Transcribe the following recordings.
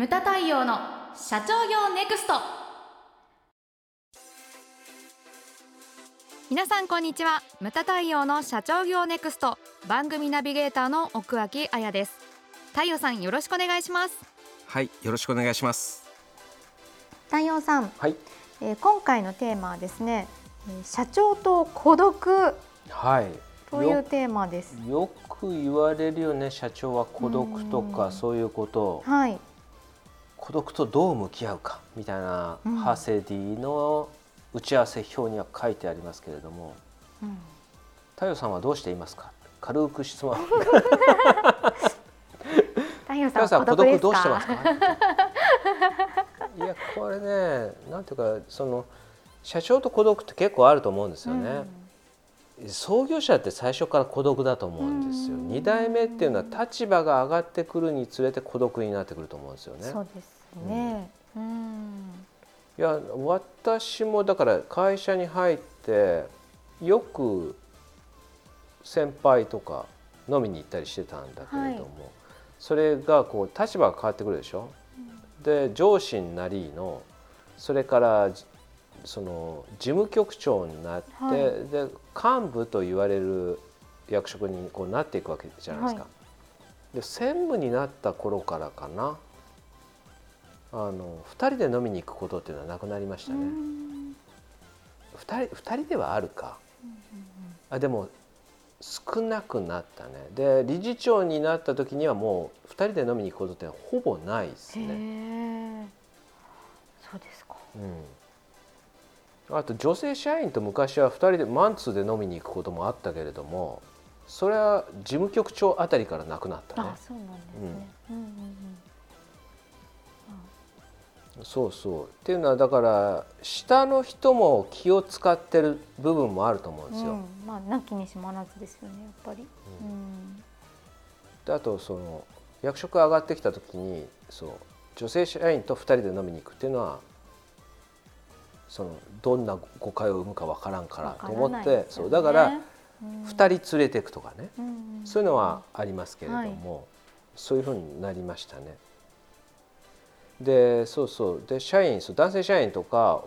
ムタ太陽の社長業ネクスト。皆さんこんにちは。ムタ太陽の社長業ネクスト。番組ナビゲーターの奥脇彩です。太陽さんよろしくお願いします。はいよろしくお願いします。太陽さん、はい、えー、今回のテーマはですね社長と孤独。はい。というテーマです。よく言われるよね社長は孤独とかそういうことはい孤独とどう向き合うかみたいな、うん、ハセディの打ち合わせ表には書いてありますけれども、うん、太陽さんはどうしていますか？軽く質問。太陽さん孤独どうしてますか？いやこれねなんていうかその社長と孤独って結構あると思うんですよね。うん、創業者って最初から孤独だと思うんですよ。二代目っていうのは立場が上がってくるにつれて孤独になってくると思うんですよね。そうですね。うん、いや私もだから会社に入ってよく先輩とか飲みに行ったりしてたんだけれども、はい、それがこう立場が変わってくるでしょ。うん、で上司になりのそれからその事務局長になって、はい、で幹部と言われる役職にこうなっていくわけじゃないですか。はい、で専務になった頃からかな。あの2人で飲みに行くことっていうのはなくなりましたね。2人 ,2 人ではあるか、あでも少なくなったね。で理事長になった時にはもう2人で飲みに行くことってほぼないですね。そうですか、うんあと女性社員と昔は2人でマンツーで飲みに行くこともあったけれどもそれは事務局長あたりからなくなったね。あそうなんですね、うんうんうんそうそうっていうのはだから下の人も気を使ってる部分もあると思うんですよ。うん、まあなきにしもあらずですよねやっぱり。うん、であとその役職上がってきた時にそう女性社員と2人で飲みに行くっていうのはそのどんな誤解を生むかわからんからと思って、ね、そうだから2人連れていくとかね、うん、そういうのはありますけれども、はい、そういうふうになりましたね。でそうそう。で社員そう男性社員とか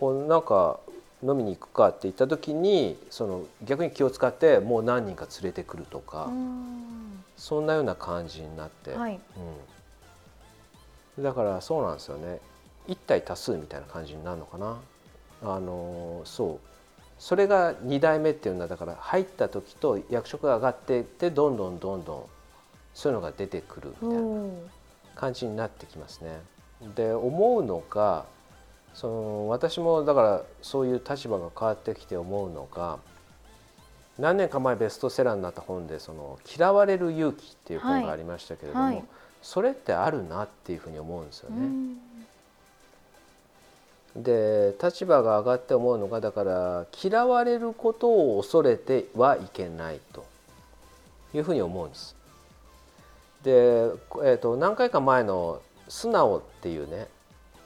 おなんか飲みに行くかって言った時にその逆に気を使ってもう何人か連れてくるとか、そんなような感じになって、はい、うん、だからそうなんですよね一体多数みたいな感じになるのかな？あのそうそれが2代目っていうのはだから入った時と役職が上がっていってどんどんどんどんそういうのが出てくるみたいな感じになってきますね。で思うのがその私もだからそういう立場が変わってきて思うのが何年か前ベストセラーになった本で「その嫌われる勇気」っていう本がありましたけれども、はいはい、それってあるなっていうふうに思うんですよね。で立場が上がって思うのがだから嫌われることを恐れてはいけないというふうに思うんです。で、えーと、何回か前の「素直」っていうね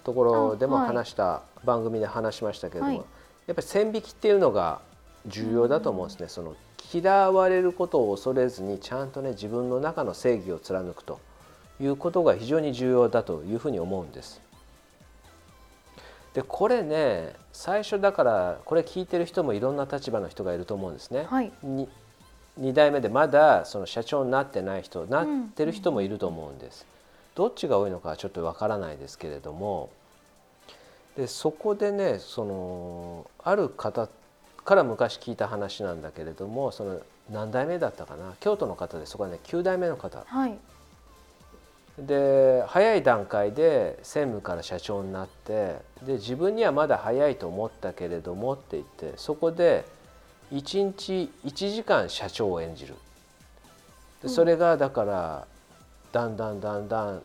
ところでも話した、はい、番組で話しましたけれども、はい、やっぱり線引きっていうのが重要だと思うんですね。その嫌われることを恐れずにちゃんとね自分の中の正義を貫くということが非常に重要だというふうに思うんです。でこれね最初だからこれ聞いてる人もいろんな立場の人がいると思うんですね。はい、2代目でまだその社長になってない人なってる人もいると思うんです。どっちが多いのかはちょっとわからないですけれども。でそこでねそのある方から昔聞いた話なんだけれどもその何代目だったかな？京都の方でそこはね9代目の方、はい、で早い段階で専務から社長になってで自分にはまだ早いと思ったけれどもって言ってそこで1日1時間社長を演じる。でそれがだからだんだんだんだん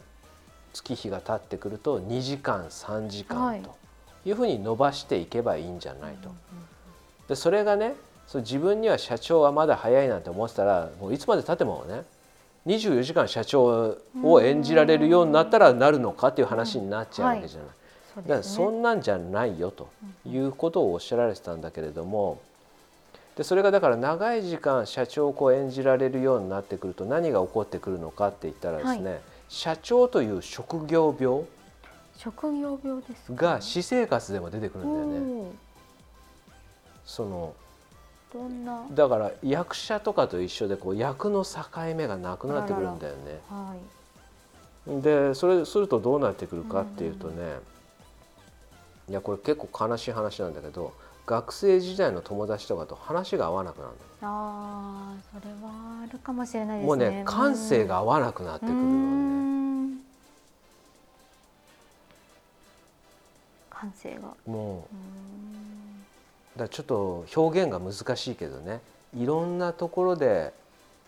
月日が経ってくると2時間3時間とい。うふうに伸ばしていけばいいんじゃないと。でそれがねそ自分には社長はまだ早いなんて思ってたらもういつまでたってもね24時間社長を演じられるようになったらなるのかっていう話になっちゃうわけじゃない。だからそんなんじゃないよということをおっしゃられてたんだけれどもでそれがだから長い時間社長をこう演じられるようになってくると何が起こってくるのかって言ったらですね、はい、社長という職業病職業病ですか？が私生活でも出てくるんだよね。そのどんな？だから役者とかと一緒でこう役の境目がなくなってくるんだよね。はい。でそれするとどうなってくるかっていうとね、いやこれ結構悲しい話なんだけど学生時代の友達とかと話が合わなくなるああそれはあるかもしれないのですね。もうね感性が合わなくなってくるうのね。ん。感性が。もう。うんだちょっと表現が難しいけどね。いろんなところで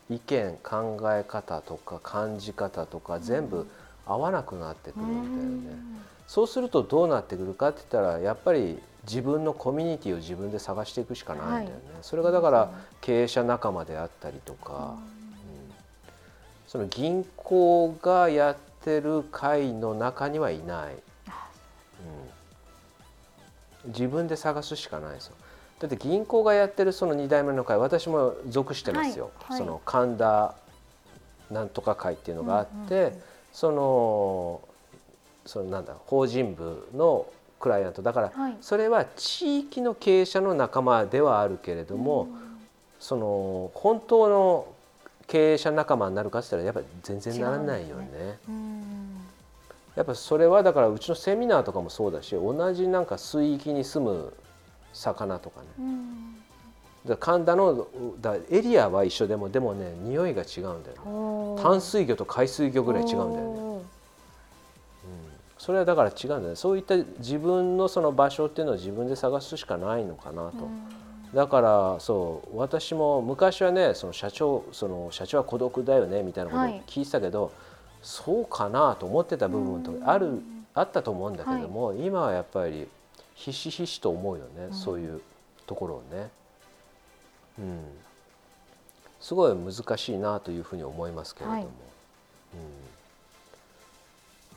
意見考え方とか感じ方とか全部合わなくなってくるんだよね。そうするとどうなってくるかって言ったらやっぱり自分のコミュニティを自分で探していくしかないんだよね。それがだから経営者仲間であったりとか、うん。その銀行がやってる会の中にはいない。うん自分で探すしかないですよ。だって銀行がやってるその2代目の会私も属してますよ、はいはい。その神田なんとか会っていうのがあって、うんうんうんそのそのなんだ法人部のクライアント。だから、はい。それは地域の経営者の仲間ではあるけれども、その本当の経営者仲間になるかって言ったらやっぱり全然ならないよね。うんやっぱそれはだからうちのセミナーとかもそうだし同じなんか水域に住む魚とかね。うん。だ神田のだエリアは一緒でもでもね匂いが違うんだよね。淡水魚と海水魚ぐらい違うんだよね、おー。それはだから違うんだよね。そういった自分のその場所っていうのを自分で探すしかないのかなと、だからそう私も昔はねその社長その社長は孤独だよねみたいなことをはい。聞いてたけど、そうかなと思ってた部分とかある、あったと思うんだけども、今はやっぱりひしひしと思うよね、そういうところをね。うん、すごい難しいなというふうに思いますけれども、はい。う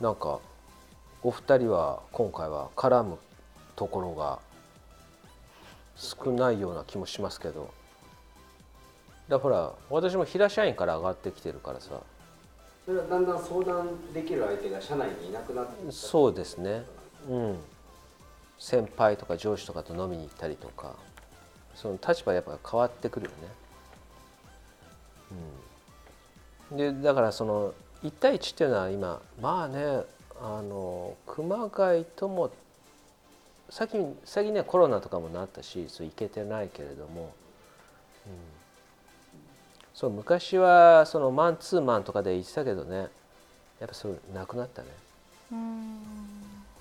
ん、なんかお二人は今回は絡むところが少ないような気もしますけど。だから私も平社員から上がってきてるからさそれはだんだん相談できる相手が社内にいなくなってそうですね。うん。先輩とか上司とかと飲みに行ったりとか。その立場やっぱ変わってくるよね。うん、でだからその1対1っていうのは今まあねあの熊谷とも最近最近ねコロナとかもなったしそう行けてないけれども、うん、そう昔はそのマンツーマンとかで行ってたけどね。やっぱそれなくなったね。うん。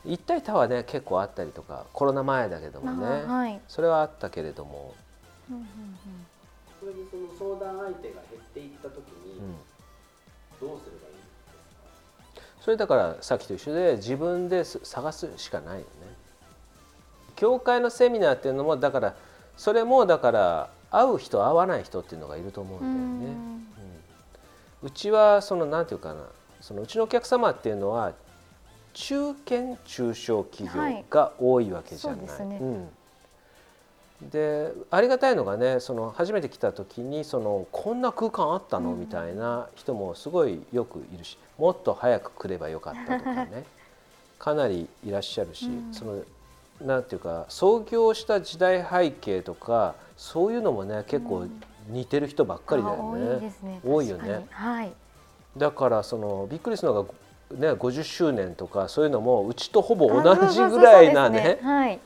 一対多はね結構あったりとかコロナ前だけどもね、はい。それはあったけれども、うんうんそれでその相談相手が減っていった時にうん、どうすればいいんですか？それだからさっきと一緒で自分です探すしかないよね。教会のセミナーっていうのもだからそれもだから会う人会わない人っていうのがいると思うんだよね。うん。うちはそのなんていうかなそのうちのお客様っていうのは中堅中小企業が多いわけじゃない。はい。ですねうん。でありがたいのがねその初めて来た時にそのこんな空間あったの、うんみたいな人もすごいよくいるしもっと早く来ればよかったとかね。かなりいらっしゃるし、うん。そのなんていうか創業した時代背景とかそういうのもね結構似てる人ばっかりだよあ多いね。ですね。多いよね。確かに。はい。だからそのびっくりするのが、ね、50周年とかそういうのもうちとほぼ同じぐらいなね。はい。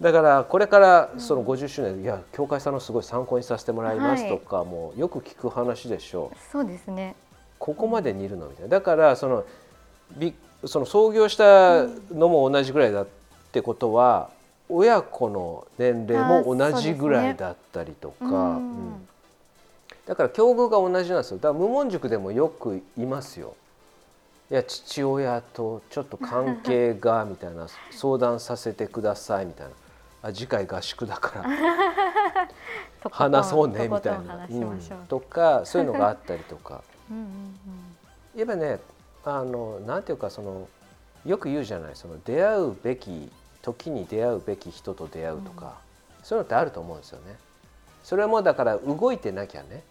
だからこれからその50周年、いや教会さんのすごい参考にさせてもらいますはいとか、もうよく聞く話でしょう。そうですね。ここまで似るのみたいな。だからそのびその創業したのも同じぐらいだってことは、親子の年齢も同じぐらいだったりとか、うん。うん。だから境遇が同じなんですよ。だから無門塾でもよくいますよ。いや父親とちょっと関係がみたいな 相談させてくださいみたいな。あ次回合宿だから。話そうねみたいな、う。うん。とかそういうのがあったりとか。うんうん。やっぱねあのなんていうかそのよく言うじゃない。その出会うべき時に出会うべき人と出会うとか、そういうのってあると思うんですよね。それはもうだから動いてなきゃね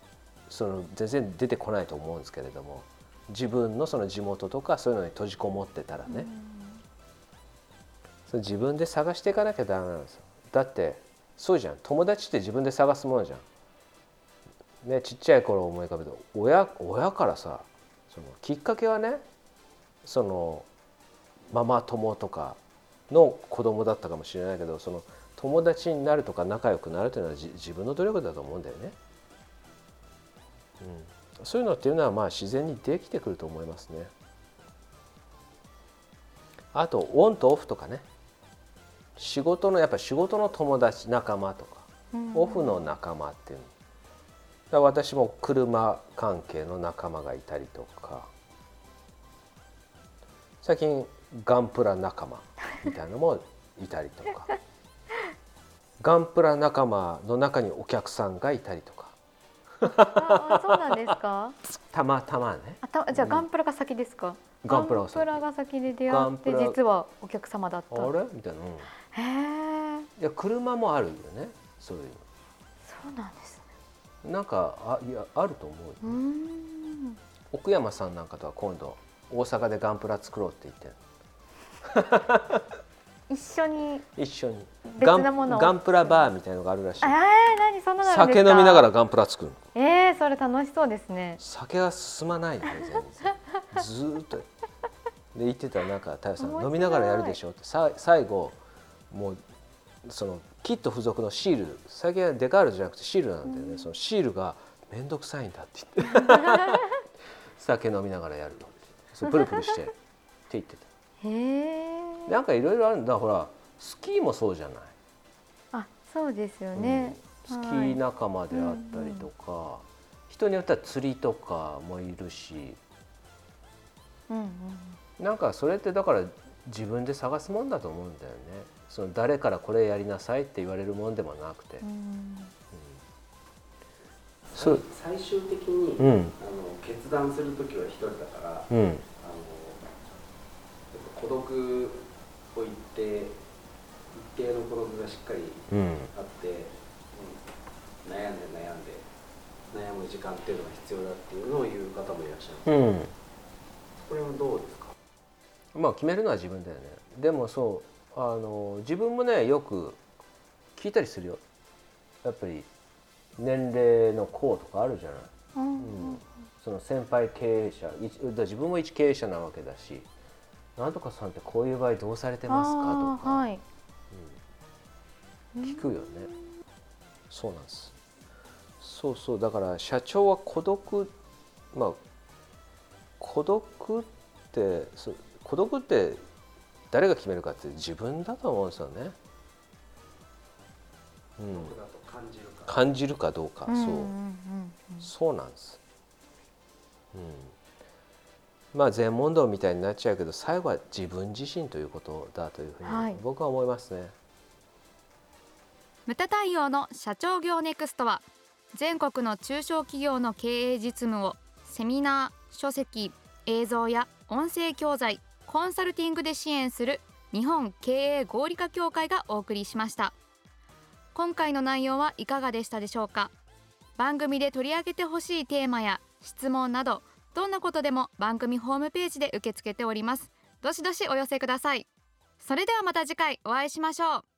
その全然出てこないと思うんですけれども自分のその地元とかそういうのに閉じこもってたらね、それ自分で探していかなきゃダメなんですよだってそうじゃん友達って自分で探すものじゃん。ね、ちっちゃい頃思い浮かべると親親からさそのきっかけはねそのママ友とかの子供だったかもしれないけどその友達になるとか仲良くなるというのはじ自分の努力だと思うんだよね。うん、そういうのっていうのはまあ自然にできてくると思いますね。あとオンとオフとかね。仕事のやっぱ仕事の友達仲間とか、オフの仲間っていうの。だ私も車関係の仲間がいたりとか。最近ガンプラ仲間みたいなのもいたりとか。ガンプラ仲間の中にお客さんがいたりとか。あそうなんですか？たまたまね。あたじゃあガンプラが先ですか、ガンプラが先。ガンプラが先で出会って実はお客様だった。あれ？みたいな、うん。へえいや車もあるよね。そういうそうなんですね。のなんかあいやあると思うよ。うーん。奥山さんなんかとは今度大阪でガンプラ作ろうって言ってる一緒に一緒に。別ガンガンプラバーみたいのがあるらしい。えー、何そんな酒か？飲みながらガンプラ作るの。えー、それ楽しそうですね。酒が進まないんだよ全然。ずーっと。で言ってたらなんか太陽さん飲みながらやるでしょ？ってさ最後もうそのキット付属のシール。最近はデカールじゃなくてシールなんだよね、そのシールが面倒くさいんだって言って。酒飲みながらやるの。そうプルプルして。って言ってたへえなんかいろいろあるんだ。ほらスキーもそうじゃない、あそうですよね、うん。スキー仲間であったりとか、人によっては釣りとかもいるし。うんうんなんかそれってだから自分で探すもんだと思うんだよね。その誰からこれやりなさいって言われるもんでもなくて、うん。そう。最終的に、うん。あの決断する時は一人だから、うん。あの孤独を一定一定の孤独がしっかりうんあって、うん。悩んで悩んで悩む時間っていうのが必要だっていうのを言う方もいらっしゃる、うん。これはどうですか？まあ決めるのは自分だよね。でもそうあの自分もねよく聞いたりするよ。やっぱり年齢の功とかあるじゃない。うん。うん。その先輩経営者自分も一経営者なわけだし「なんとかさんってこういう場合どうされてますか?」とか、はい。聞くよね。そうなんです。そうそう。だから社長は孤独まあ孤独ってそう孤独って誰が決めるかって自分だと思うんですよね、うん、感じるか。感じるかどうか、そう。うんうんうん。そうなんです。うん、まあ全問答みたいになっちゃうけど最後は自分自身ということだというふうはい。に僕は思いますね。ムタ太陽の社長業ネクストは全国の中小企業の経営実務をセミナー書籍映像や音声教材コンサルティングで支援する日本経営合理化協会がお送りしました。今回の内容はいかがでしたでしょうか？番組で取り上げてほしいテーマや質問などどんなことでも番組ホームページで受け付けております。どしどしお寄せください。それではまた次回お会いしましょう。